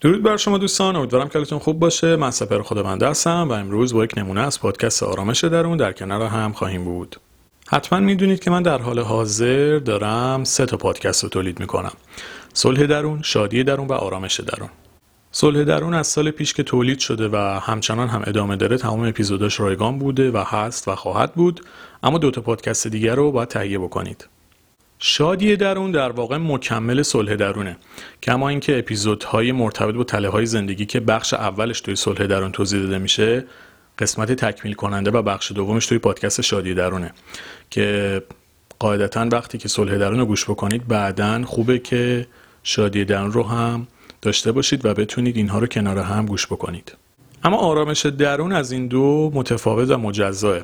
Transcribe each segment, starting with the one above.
درود بر شما دوستان امیدوارم کلتون خوب باشه. من سپر خداونده هستم و امروز با یک نمونه از پادکست آرامش درون در کنار هم خواهیم بود. حتما می‌دونید که من در حال حاضر دارم سه تا پادکست رو تولید می‌کنم. صلح درون شادی درون و آرامش درون. صلح درون از سال پیش که تولید شده و همچنان هم ادامه داره تمام اپیزوداش رایگان بوده و هست و خواهد بود. اما دو تا پادکست دیگر رو باید تهیه بکنید. شادی درون در واقع مکمل صلح درونه. کما اینکه اپیزودهای مرتبط با تله های زندگی که بخش اولش توی صلح درون توضیح داده میشه قسمت تکمیل کننده و بخش دومش توی پادکست شادی درونه. که قاعدتا وقتی که صلح درون رو گوش بکنید بعدا خوبه که شادی درون رو هم داشته باشید و بتونید اینها رو کنار هم گوش بکنید. اما آرامش درون از این دو متفاوت و مجزاه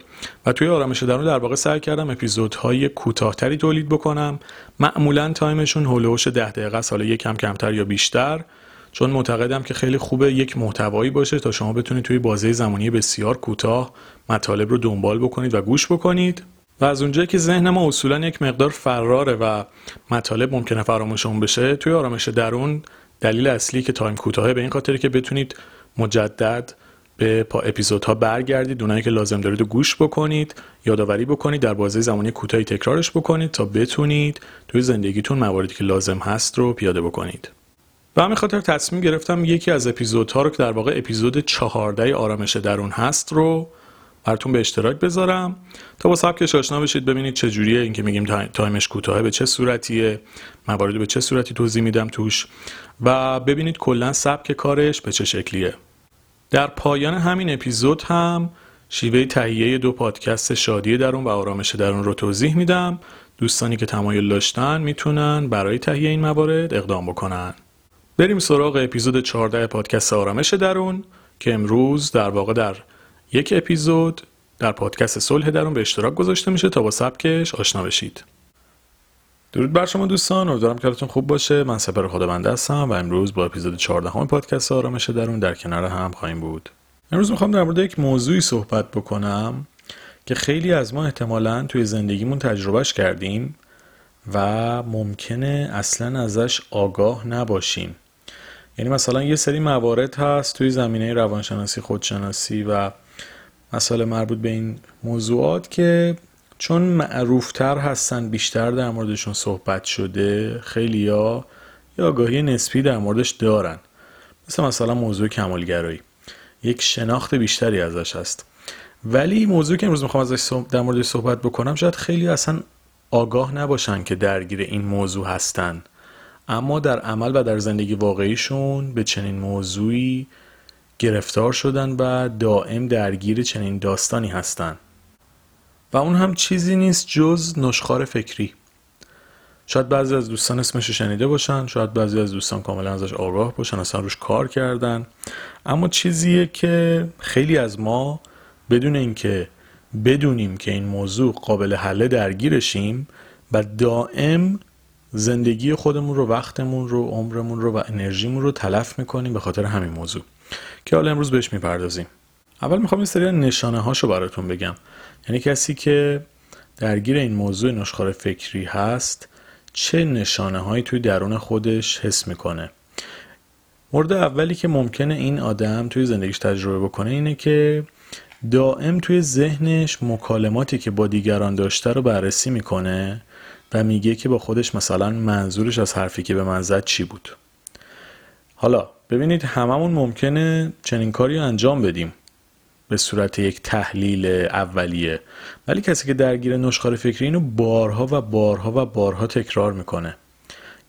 و توی آرامش درون در واقع سعی کردم اپیزودهای کوتاهتری تولید بکنم. معمولا time شون حول و حوش ده دقیقه‌ست حالا یک کم کمتر یا بیشتر. چون معتقدم که خیلی خوبه یک محتوایی باشه تا شما بتونید توی بازه زمانی بسیار کوتاه مطالب رو دنبال بکنید و گوش بکنید. و از اونجایی که ذهن ما اصولا یک مقدار فراره و مطالب ممکنه فراموشمون بشه توی آرامش درون دلیل اصلی که time کوتاهه به این خاطر که بتونید مجدد به پا اپیزودها برگردید. اونایی که لازم دارید و گوش بکنید یادآوری بکنید در بازه زمانی کوتاهی تکرارش بکنید تا بتونید توی زندگیتون مواردی که لازم هست رو پیاده بکنید. و همین خاطر تصمیم گرفتم یکی از اپیزودها رو که در واقع اپیزود چهارده آرامش درون هست رو براتون به اشتراک بذارم. تا با سبکش آشنا بشید ببینید چه جوریه. این که میگیم تایمش کوتاهه به چه صورتیه. موارد به چه صورتی توضیح میدم توش. و ببینید کلا سبک کارش به چه شکلیه. در پایان همین اپیزود هم شیوه تهیه دو پادکست شادی درون و آرامش درون رو توضیح میدم. دوستانی که تمایل داشتن می‌تونن برای تهیه این موارد اقدام بکنن. بریم سراغ اپیزود 14 پادکست آرامش درون که امروز در واقع در یک اپیزود در پادکست صلح درون به اشتراک گذاشته میشه تا با سبکش آشنا بشید. درود بر شما دوستان امیدوارم کارتون خوب باشه. من سپر خداونده هستم و امروز با اپیزود 14 همه پادکست آرامش درون در کنار هم خواهیم بود. امروز می‌خوام در مورد یک موضوعی صحبت بکنم که خیلی از ما احتمالا توی زندگیمون تجربهش کردیم و ممکنه اصلا ازش آگاه نباشیم. یعنی مثلا یه سری موارد هست توی زمینه روانشناسی خودشناسی و مسائل مربوط به این موضوعات که چون معروفتر هستن بیشتر در موردشون صحبت شده خیلی یا یا آگاهی نسبی در موردش دارن. مثل مثلا موضوع کمالگرایی. یک شناخت بیشتری ازش هست. ولی موضوعی که امروز می‌خوام ازش در موردش صحبت بکنم شاید خیلی اصلا آگاه نباشن که درگیر این موضوع هستن. اما در عمل و در زندگی واقعیشون به چنین موضوعی گرفتار شدن و دائم درگیر چنین داستانی هستن. و اون هم چیزی نیست جز نشخار فکری. شاید بعضی از دوستان اسمش شنیده باشن شاید بعضی از دوستان کاملا ازش آگاه باشن اصلا روش کار کردن. اما چیزیه که خیلی از ما بدون اینکه بدونیم که این موضوع قابل حله درگیرشیم و دائم زندگی خودمون رو وقتمون رو عمرمون رو و انرژیمون رو تلف می‌کنیم به خاطر همین موضوع که حالا امروز بهش می‌پردازیم. اول می‌خوام این سری نشانه هاشو براتون بگم. یعنی کسی که درگیر این موضوع نشخار فکری هست چه نشانه هایی توی درون خودش حس می‌کنه؟ مورد اولی که ممکنه این آدم توی زندگیش تجربه بکنه اینه که دائم توی ذهنش مکالماتی که با دیگران داشته رو بررسی می‌کنه و میگه که با خودش مثلا منظورش از حرفی که به من زد چی بود. حالا ببینید هممون ممکنه چنین کاری انجام بدیم. به صورت یک تحلیل اولیه. ولی کسی که درگیر نشخار فکری اینو بارها و بارها و بارها تکرار می‌کنه.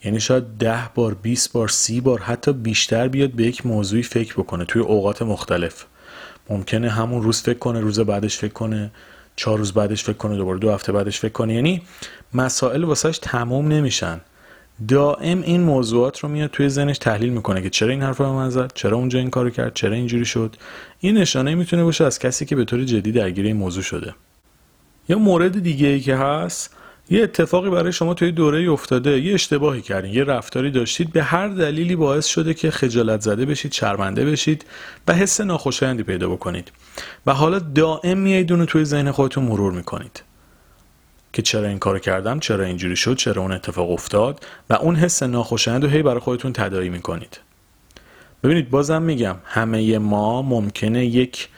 یعنی شاید ده بار 20 بار سی بار حتی بیشتر بیاد به یک موضوعی فکر بکنه توی اوقات مختلف. ممکنه همون روز فکر کنه روز بعدش فکر کنه چهار روز بعدش فکر کنه دوباره دو هفته بعدش فکر کنه. یعنی مسائل واسهش تموم نمیشن. دائم این موضوعات رو میاد توی ذهنش تحلیل می‌کنه که چرا این حرف رو من زد چرا اونجا این کارو کرد چرا اینجوری شد. این نشانه می‌تونه باشه از کسی که به طور جدی درگیر این موضوع شده. یا مورد دیگه ای که هست یه اتفاقی برای شما توی دوره افتاده یه اشتباهی کردین یه رفتاری داشتید به هر دلیلی باعث شده که خجالت زده بشید شرمنده بشید و حس ناخوشایندی پیدا بکنید. و حالا دائم میایید اونو توی ذهن خودتون مرور می‌کنید. که چرا این کارو کردم چرا اینجوری شد چرا اون اتفاق افتاد و اون حس ناخوشایند رو هی برای خودتون تداعی می‌کنید. ببینید بازم میگم همه ما ممکنه یک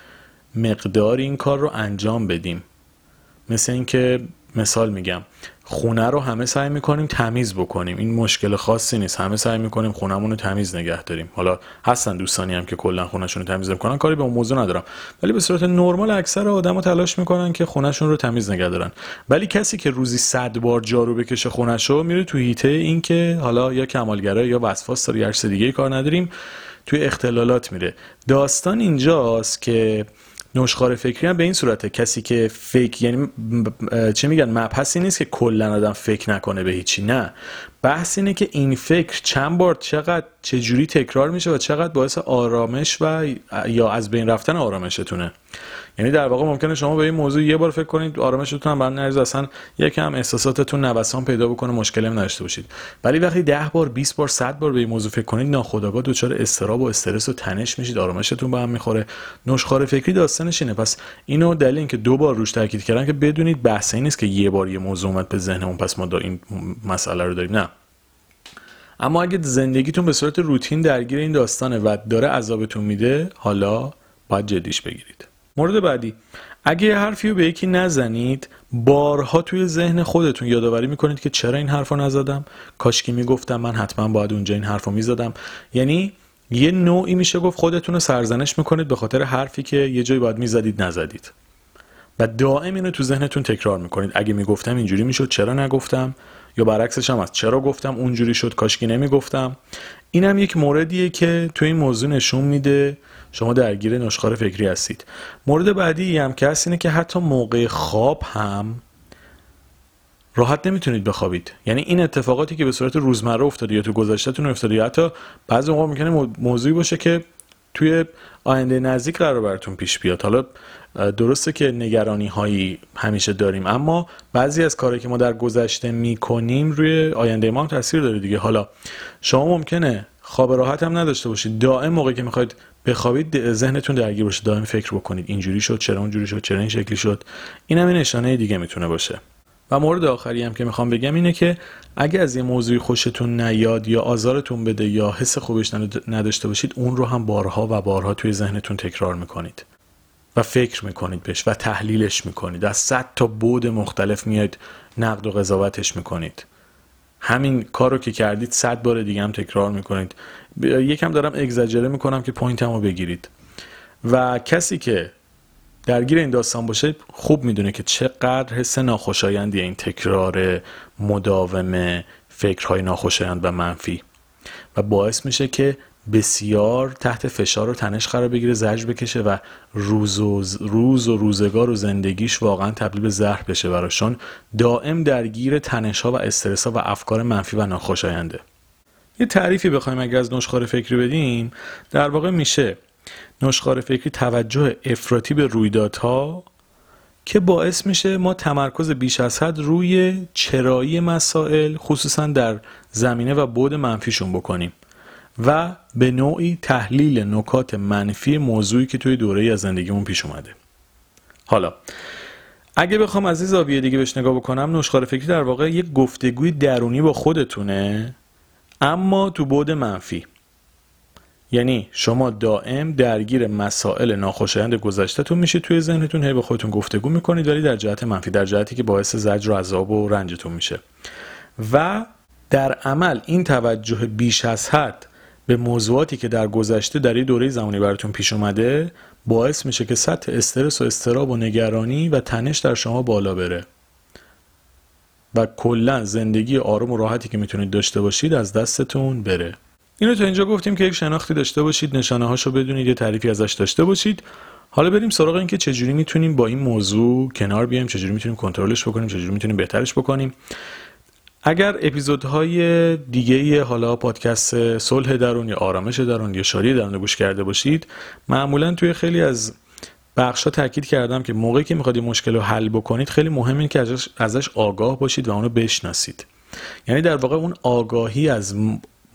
مقدار این کار رو انجام بدیم. مثل اینکه مثال میگم خونه رو همه سعی می‌کنیم تمیز بکنیم. این مشکل خاصی نیست. همه سعی می‌کنیم خونمون رو تمیز نگه داریم. حالا هستن دوستانی هم که کلا خونهشون رو تمیز می‌کنن کاری به اون موضوع ندارم. ولی به صورت نرمال اکثر آدما تلاش می‌کنن که خونهشون رو تمیز نگه دارن. ولی کسی که روزی صد بار جارو بکشه خونهشو میره تو هیته این که حالا یا کمالگرا یا وسواس داره یا دیگه کار نداریم توی اختلالات میره. داستان اینجاست که نشخار فکری هم به این صورته. کسی که فکر یعنی چه میگن؟ مبحثی نیست که کلا آدم فکر نکنه به هیچی. نه. بحث اینه که این فکر چند بار چقدر چجوری تکرار میشه و چقدر باعث آرامش و یا از بین رفتن آرامشتونه. یعنی در واقع ممکنه شما به این موضوع یه بار فکر کنید آرامشتون هم نریز اصلا یکم احساساتتون نوسان پیدا بکنه مشکلی نداشته باشید. ولی وقتی ده بار 20 بار 100 بار به این موضوع فکر کنید ناخودآگاه دچار استراب و استرس و تنش میشید آرامشتون به هم می‌خوره. نشخوار فکری داستانش اینه. پس اینو دلیل اینکه دو بار روش تاکید کردن که بدونید بحث این نیست که یه بار یه موضوع اومد به ذهنمون پس ما دا این مسئله رو داریم. نه. اما اگه زندگیتون به صورت روتین درگیر این داستانه و داره عذابتون میده حالا باید جدیش بگیرید. مورد بعدی. اگه یه حرفی رو به یکی نزنید بارها توی ذهن خودتون یادآوری می‌کنید که چرا این حرف رو نزدم کاشکی می‌گفتم من حتما باید اونجا این حرف رو می‌زدم. یعنی یه نوعی میشه گفت خودتون رو سرزنش می‌کنید به خاطر حرفی که یه جایی باید می‌زدید نزدید. و دائم اینو تو ذهنتون تکرار می‌کنید. اگه می‌گفتم اینجوری می‌شد چرا نگفتم؟ یا برعکسش هم از چرا گفتم اونجوری شد؟ کاشکی نمی‌گفتم. اینم یک موردیه که تو این موضوع نشون میده شما درگیر نشخار فکری هستید. مورد بعدی هم که هست اینه که حتی موقع خواب هم راحت نمی‌تونید بخوابید. یعنی این اتفاقاتی که به صورت روزمره افتاده یا تو گذشتهتون افتاده یا حتی بعضی موقع می‌کنه موضوعی باشه که توی آینده نزدیک قرار براتون پیش بیاد. حالا درسته که نگرانی هایی همیشه داریم اما بعضی از کارهایی که ما در گذشته می‌کنیم روی آینده ما هم تاثیر داره دیگه. حالا شما ممکنه خواب راحت هم نداشته باشید. دائم موقعی که می‌خواید بخوابید ذهنتون درگیر باشه دائم فکر بکنید. اینجوری شد چرا اونجوری شد چرا این شکلی شد. این هم نشانه دیگه می‌تونه باشه. و مورد آخری هم که می‌خوام بگم اینه که اگه از یه موضوعی خوشتون نیاد یا آزارتون بده یا حس خوبش نداشته باشید اون رو هم بارها و بارها توی ذهنتون تکرار می‌کنید. و فکر می‌کنید بهش و تحلیلش می‌کنید. از صد تا بود مختلف میاید نقد و قضاوتش می‌کنید. همین کار رو که کردید صد بار دیگه هم تکرار می‌کنید. یکم دارم اگزاجره می‌کنم که پوینتم رو بگیرید. و کسی که درگیر این داستان باشه خوب می‌دونه که چقدر حس ناخوشایندی این تکرار مداوم فکرهای ناخوشایند و منفی. و باعث میشه که بسیار تحت فشار و تنش قرار بگیره زجر بکشه و روز و, روز و روزگار و زندگیش واقعا تبدیل به زهر بشه براشون دائم درگیر تنش ها و استرس ها و افکار منفی و ناخوشاینده. یه تعریفی بخوایم اگر از نشخار فکری بدیم. در واقع میشه نشخار فکری توجه افراطی به رویدادها که باعث میشه ما تمرکز بیش از حد روی چرایی مسائل خصوصا در زمینه و بود منفیشون بکنیم. و به نوعی تحلیل نکات منفی موضوعی که توی دوره از زندگیمون پیش اومده. حالا اگه بخوام از این زاویه دیگه بهش نگاه بکنم نشخار فکری در واقع یک گفتگوی درونی با خودتونه اما تو بود منفی. یعنی شما دائم درگیر مسائل ناخوشایند گذشتهتون میشید توی ذهنتون هی به خودتون گفتگو می‌کنید ولی در جهت منفی در جهتی که باعث زجر و عذاب و رنجتون میشه. و در عمل این توجه بیش از حد به موضوعاتی که در گذشته در این دوره زمانی براتون پیش اومده باعث میشه که سطح استرس و استراب و نگرانی و تنش در شما بالا بره. و کلا زندگی آروم و راحتی که می‌تونید داشته باشید از دستتون بره. اینو تا اینجا گفتیم که یک شناختی داشته باشید نشانه هاشو بدونید یه تعریفی ازش داشته باشید. حالا بریم سراغ اینکه چجوری می‌تونیم با این موضوع کنار بیایم چجوری می‌تونیم کنترلش بکنیم چجوری می‌تونیم بهترش بکنیم. اگر اپیزودهای دیگه حالا پادکست صلح درون یا آرامش درون یا شادی درون گوش کرده باشید معمولا توی خیلی از بخش ها تاکید کردم که موقعی که می‌خواد مشکل رو حل بکنید خیلی مهمه که ازش, ازش آگاه باشید و اونو بشناسید. یعنی در واقع اون آگاهی از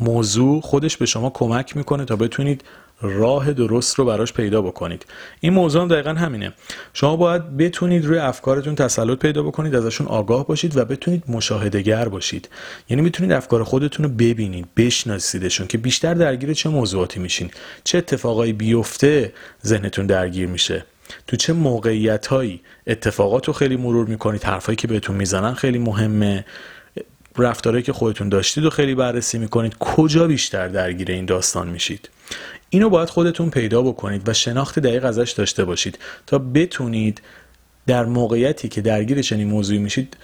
موضوع خودش به شما کمک می‌کنه تا بتونید راه درست رو براش پیدا بکنید. این موضوع هم دقیقا همینه. شما باید بتونید روی افکارتون تسلط پیدا بکنید ازشون آگاه باشید و بتونید مشاهدهگر باشید. یعنی می‌تونید افکار خودتون رو ببینید بشناسیدشون که بیشتر درگیر چه موضوعاتی میشین. چه اتفاقایی بیفته ذهنتون درگیر میشه. تو چه موقعیت هایی اتفاقات رو خیلی مرور می‌کنید حرفایی که بهتون می‌زنن خیلی مهمه. رفتارهایی که خودتون داشتید و خیلی بررسی می‌کنید. کجا بیشتر درگیر این داستان میشید؟ اینو باید خودتون پیدا بکنید و شناخت دقیق ازش داشته باشید تا بتونید در موقعیتی که درگیر چنین موضوعی میشید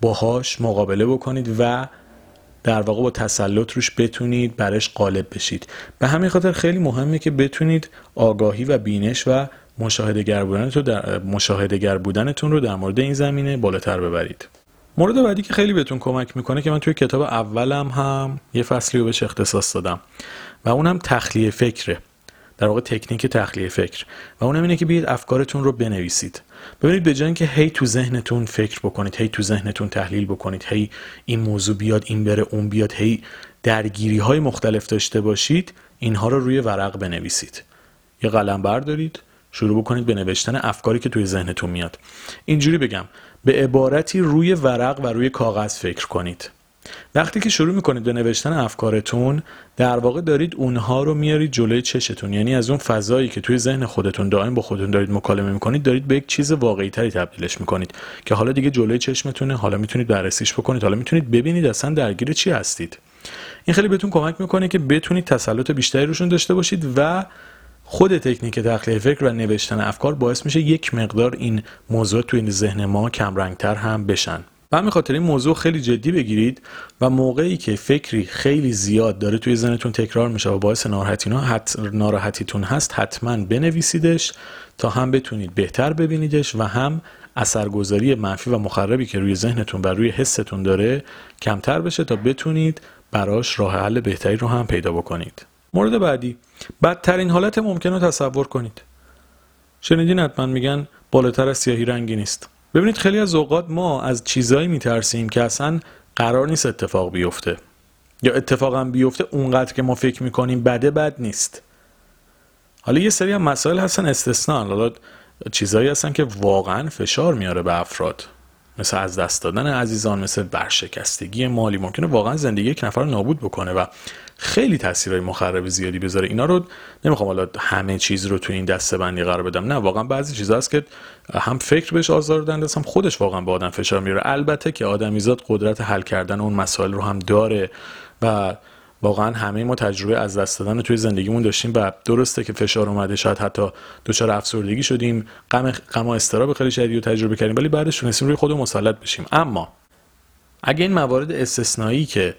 باهاش مقابله بکنید و در واقع با تسلط روش بتونید برش غالب بشید. به همین خاطر خیلی مهمه که بتونید آگاهی و بینش و مشاهدهگر بودنتون در مشاهدهگر بودنتون رو در مورد این زمینه بالاتر ببرید. مورد بعدی که خیلی بهتون کمک می‌کنه که من توی کتاب اولم هم یه فصلی رو بهش اختصاص دادم. و اونم تخلیه فکره. در واقع تکنیک تخلیه فکر. و اونم اینه که بیاید افکارتون رو بنویسید. ببینید به جای که هی تو ذهنتون فکر بکنید هی تو ذهنتون تحلیل بکنید هی این موضوع بیاد این بره اون بیاد هی درگیری های مختلف داشته باشید اینها رو روی ورق بنویسید. یه قلم بردارید شروع بکنید به نوشتن افکاری که توی ذهنتون میاد. اینجوری بگم به عبارتی روی ورق و روی کاغذ فکر کنید. وقتی که شروع می‌کنید به نوشتن افکارتون در واقع دارید اونها رو میارید جلوی چشتون. یعنی از اون فضایی که توی ذهن خودتون دائم با خودتون دارید مکالمه می‌کنید دارید به یک چیز واقعی تری تبدیلش می‌کنید که حالا دیگه جلوی چشمتونه حالا می‌تونید بررسیش بکنید حالا می‌تونید ببینید اصلا درگیر چی هستید. این خیلی بهتون کمک می‌کنه که بتونید تسلط بیشتری روشون داشته باشید و خود تکنیک تخلیه فکر و نوشتن افکار باعث میشه یک مقدار این موضوع توی ذهن ما کمرنگتر هم بشن. و همین خاطر این موضوع خیلی جدی بگیرید و موقعی که فکری خیلی زیاد داره توی ذهنتون تکرار میشه و باعث ناراحتی حت... ناراحتیتون هست حتما بنویسیدش تا هم بتونید بهتر ببینیدش و هم اثرگذاری منفی و مخربی که روی ذهنتون و روی حستون داره کمتر بشه تا بتونید براش راه حل بهتری رو هم پیدا بکنید. مورد بعدی بدترین حالت ممکن رو تصور کنید. شنیدین حتما میگن بالاتر از سیاهی رنگی نیست. ببینید خیلی از اوقات ما از چیزایی میترسیم که اصلا قرار نیست اتفاق بیفته. یا اتفاقا بیفته اونقدر که ما فکر می‌کنیم بده بد نیست. حالا یه سری هم مسائل هستن استثنا حالا چیزایی هستن که واقعا فشار میاره به افراد. مثل از دست دادن عزیزان مثل برشکستگی مالی. ممکنه واقعا زندگی یک نفر رو نابود بکنه و خیلی تاثیرهای مخرب زیادی بذاره. اینا رو نمی‌خوام حالا همه چیز رو تو این دسته بندی قرار بدم. نه واقعا بعضی چیزا هست که هم فکر بهش آزار دهنده هم خودش واقعا به آدم فشار میاره. البته که آدمیزاد قدرت حل کردن اون مسائل رو هم داره و واقعا همه ما تجربه از دست دادن توی زندگیمون داشتیم و درسته که فشار اومده شاید حتی دچار افسردگی شدیم غم غم و استراب خیلی شدید رو تجربه کردیم ولی بعدش تونستیم روی خودمون مسلط بشیم. اما اگه این موارد استثنایی که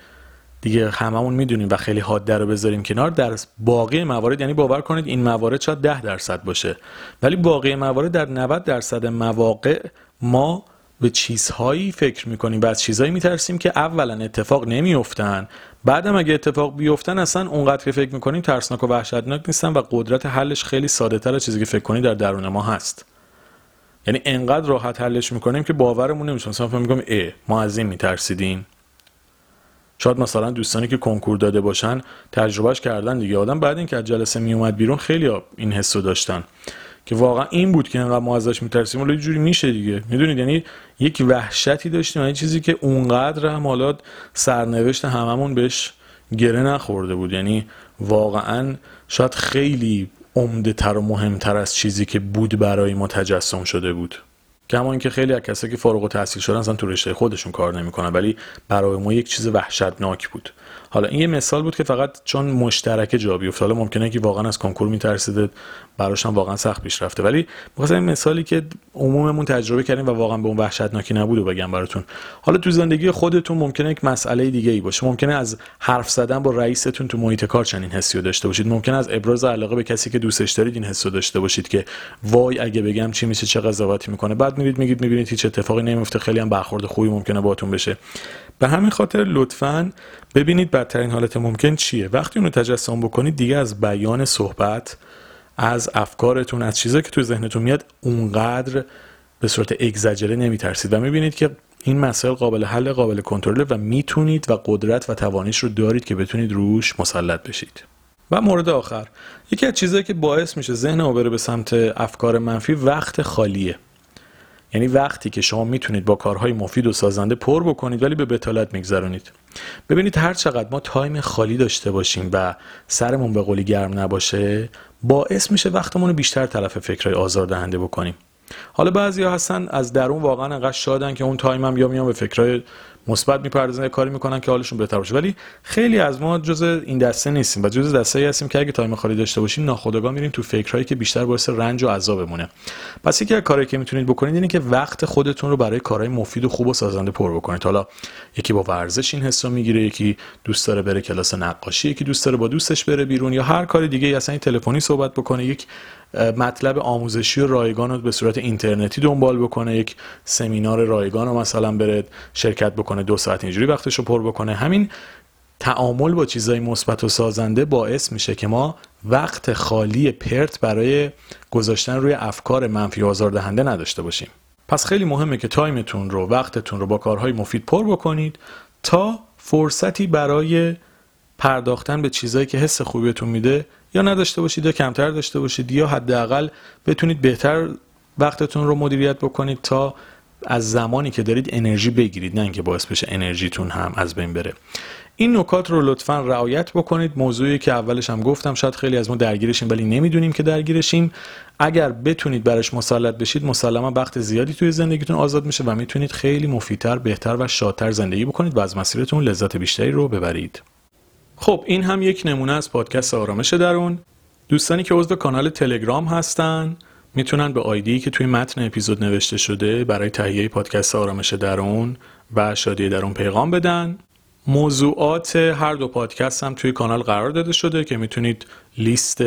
دیگه هممون می‌دونیم و خیلی حاده رو بذاریم کنار در باقی موارد یعنی باور کنید این موارد شاید 10 درصد باشه ولی باقی موارد در 90 درصد مواقع ما به چیزهایی فکر می‌کنیم و از چیزهایی میترسیم که اولا اتفاق نمیافتن. بعدم اگه اتفاق بیفتن اصلا اونقدر که فکر می‌کنیم ترسناک و وحشتناک نیستن و قدرت حلش خیلی ساده تر از چیزی که فکر کنید در درون ما هست. یعنی انقدر راحت حلش می‌کنیم که باورمون نمیشه. مثلا فکر می‌کنیم اه ما از این میترسیدیم. شاید مثلا دوستانی که کنکور داده باشن تجربهش کردن دیگه. آدم بعد اینکه از جلسه میومد بیرون خیلی این حسو داشتن. که واقعا این بود که انقدر ما ازش میترسیم. ولی جوری میشه دیگه. می‌دونید؟ یعنی یک وحشتی داشتیم این چیزی که اونقدر هم حالا سرنوشت هممون بهش گره نخورده بود. یعنی واقعا شاید خیلی عمده تر و مهمتر از چیزی که بود برای ما تجسم شده بود. کما اینکه خیلی از کسایی که فارغ التحصیل شدن اصلا تو رشته خودشون کار نمی‌کنن ولی برای ما یک چیز وحشتناک بود. حالا این یه مثال بود که فقط چون مشترک جا بیفته. حالا ممکنه که واقعا از کنکور میترسیده براش هم واقعا سخت پیش رفته ولی بخاطر این مثالی که عموممون تجربه کردیم و واقعا به اون وحشتناکی نبود و بگم براتون. حالا تو زندگی خودتون ممکنه یک مسئله دیگه ای باشه. ممکنه از حرف زدن با رئیستون تو محیط کار چنین حسی رو داشته باشید. ممکنه از ابراز علاقه به کسی که دوستش دارید این حس رو داشته باشید که وای اگه بگم چی میشه چه قضاوتی می‌کنه. بعد میرید میگید می‌بینید هیچ اتفاقی نمیفته خیلی هم برخورد خوبی ممکنه باهاتون بشه. به همین خاطر لطفا ببینید بدترین حالت ممکن چیه؟ وقتی اونو تجسم بکنید دیگه از بیان صحبت از افکارتون از چیزایی که توی ذهنتون میاد اونقدر به صورت اگزاجره نمیترسید. و می‌بینید که این مسائل قابل حل قابل کنترل و می‌تونید و قدرت و توانش رو دارید که بتونید روش مسلط بشید. و مورد آخر. یکی از چیزهایی که باعث میشه ذهن ما بره به سمت افکار منفی وقت خالیه. یعنی وقتی که شما می‌تونید با کارهای مفید و سازنده پر بکنید ولی به بطالت میگذرونید. ببینید هر چقدر ما تایم خالی داشته باشیم و سرمون به قولی گرم نباشه باعث میشه وقتمون رو بیشتر صرف فکرهای آزاردهنده بکنیم. حالا بعضی هستن از درون واقعا انقدر شادن که اون تایم هم یا میان به فکرهای مثبت می‌پردازن کاری می‌کنن که حالشون بهتر باشه. ولی خیلی از ما جز این دسته نیستیم و جزء دسته ای هستیم که اگه تایم خالی داشته باشیم ناخودآگاه میریم تو فکرهایی که بیشتر باعث رنج و عذابمونه. پس یکی از کارهایی که می‌تونید بکنید اینه که وقت خودتون رو برای کارهای مفید و خوب و سازنده پر بکنید. حالا یکی با ورزش این حسو می‌گیره یکی دوست داره بره کلاس نقاشی یکی دوست داره با دوستش بره بیرون یا هر کاری دیگه اصلا تلفنی صحبت بکنه یک مطلب آموزشی و رایگان رو به صورت اینترنتی دنبال بکنه یک سمینار رایگان رو مثلا بره شرکت بکنه. دو ساعت اینجوری وقتش رو پر بکنه. همین تعامل با چیزای مثبت و سازنده باعث میشه که ما وقت خالی پرت برای گذاشتن روی افکار منفی آزاردهنده نداشته باشیم. پس خیلی مهمه که تایمتون رو وقتتون رو با کارهای مفید پر بکنید تا فرصتی برای پرداختن به چیزایی که حس خوبیتون میده یا نداشته باشید یا کمتر داشته باشید یا حداقل بتونید بهتر وقتتون رو مدیریت بکنید تا از زمانی که دارید انرژی بگیرید نه اینکه باعث بشه انرژیتون هم از بین بره. این نکات رو لطفا رعایت بکنید. موضوعی که اولش هم گفتم شاید خیلی از ما درگیرشیم ولی نمی‌دونیم که درگیرشیم. اگر بتونید برش مسلط بشید مسلما وقت زیادی توی زندگیتون آزاد میشه و می‌تونید خیلی مفیدتر بهتر و شادتر زندگی بکنید و از مسیرتون لذت بیشتری رو ببرید. خب این هم یک نمونه از پادکست آرامش درون. دوستانی که عضو کانال تلگرام هستن می‌تونن به آیدی که توی متن اپیزود نوشته شده برای تهیه پادکست آرامش درون و شادی درون پیغام بدن. موضوعات هر دو پادکست هم توی کانال قرار داده شده که می‌تونید لیست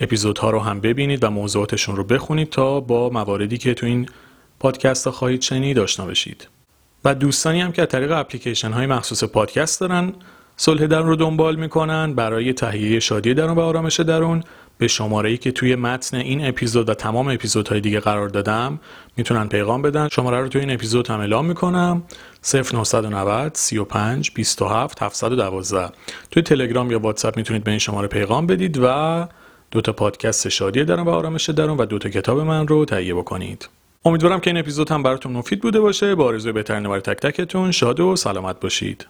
اپیزودها رو هم ببینید و موضوعاتشون رو بخونید تا با مواردی که تو این پادکست ها خواهید شنید آشنا بشید. و دوستانی هم که از طریق اپلیکیشن های مخصوص پادکست دارن صلح درون رو دنبال می‌کنن برای تهیه شادی درون و آرامش درون به شماره ای که توی متن این اپیزود و تمام اپیزودهای دیگه قرار دادم می‌تونن پیغام بدن. شماره رو توی این اپیزود هم اعلام می‌کنم. 0990 35 27 712 توی تلگرام یا واتساپ می‌تونید به این شماره پیغام بدید و دو تا پادکست شادی درون و آرامش درون و دو تا کتاب من رو تهیه بکنید. امیدوارم که این اپیزود هم براتون مفید بوده باشه. با آرزوی بهترین برای تک تکتون شاد و سلامت باشید.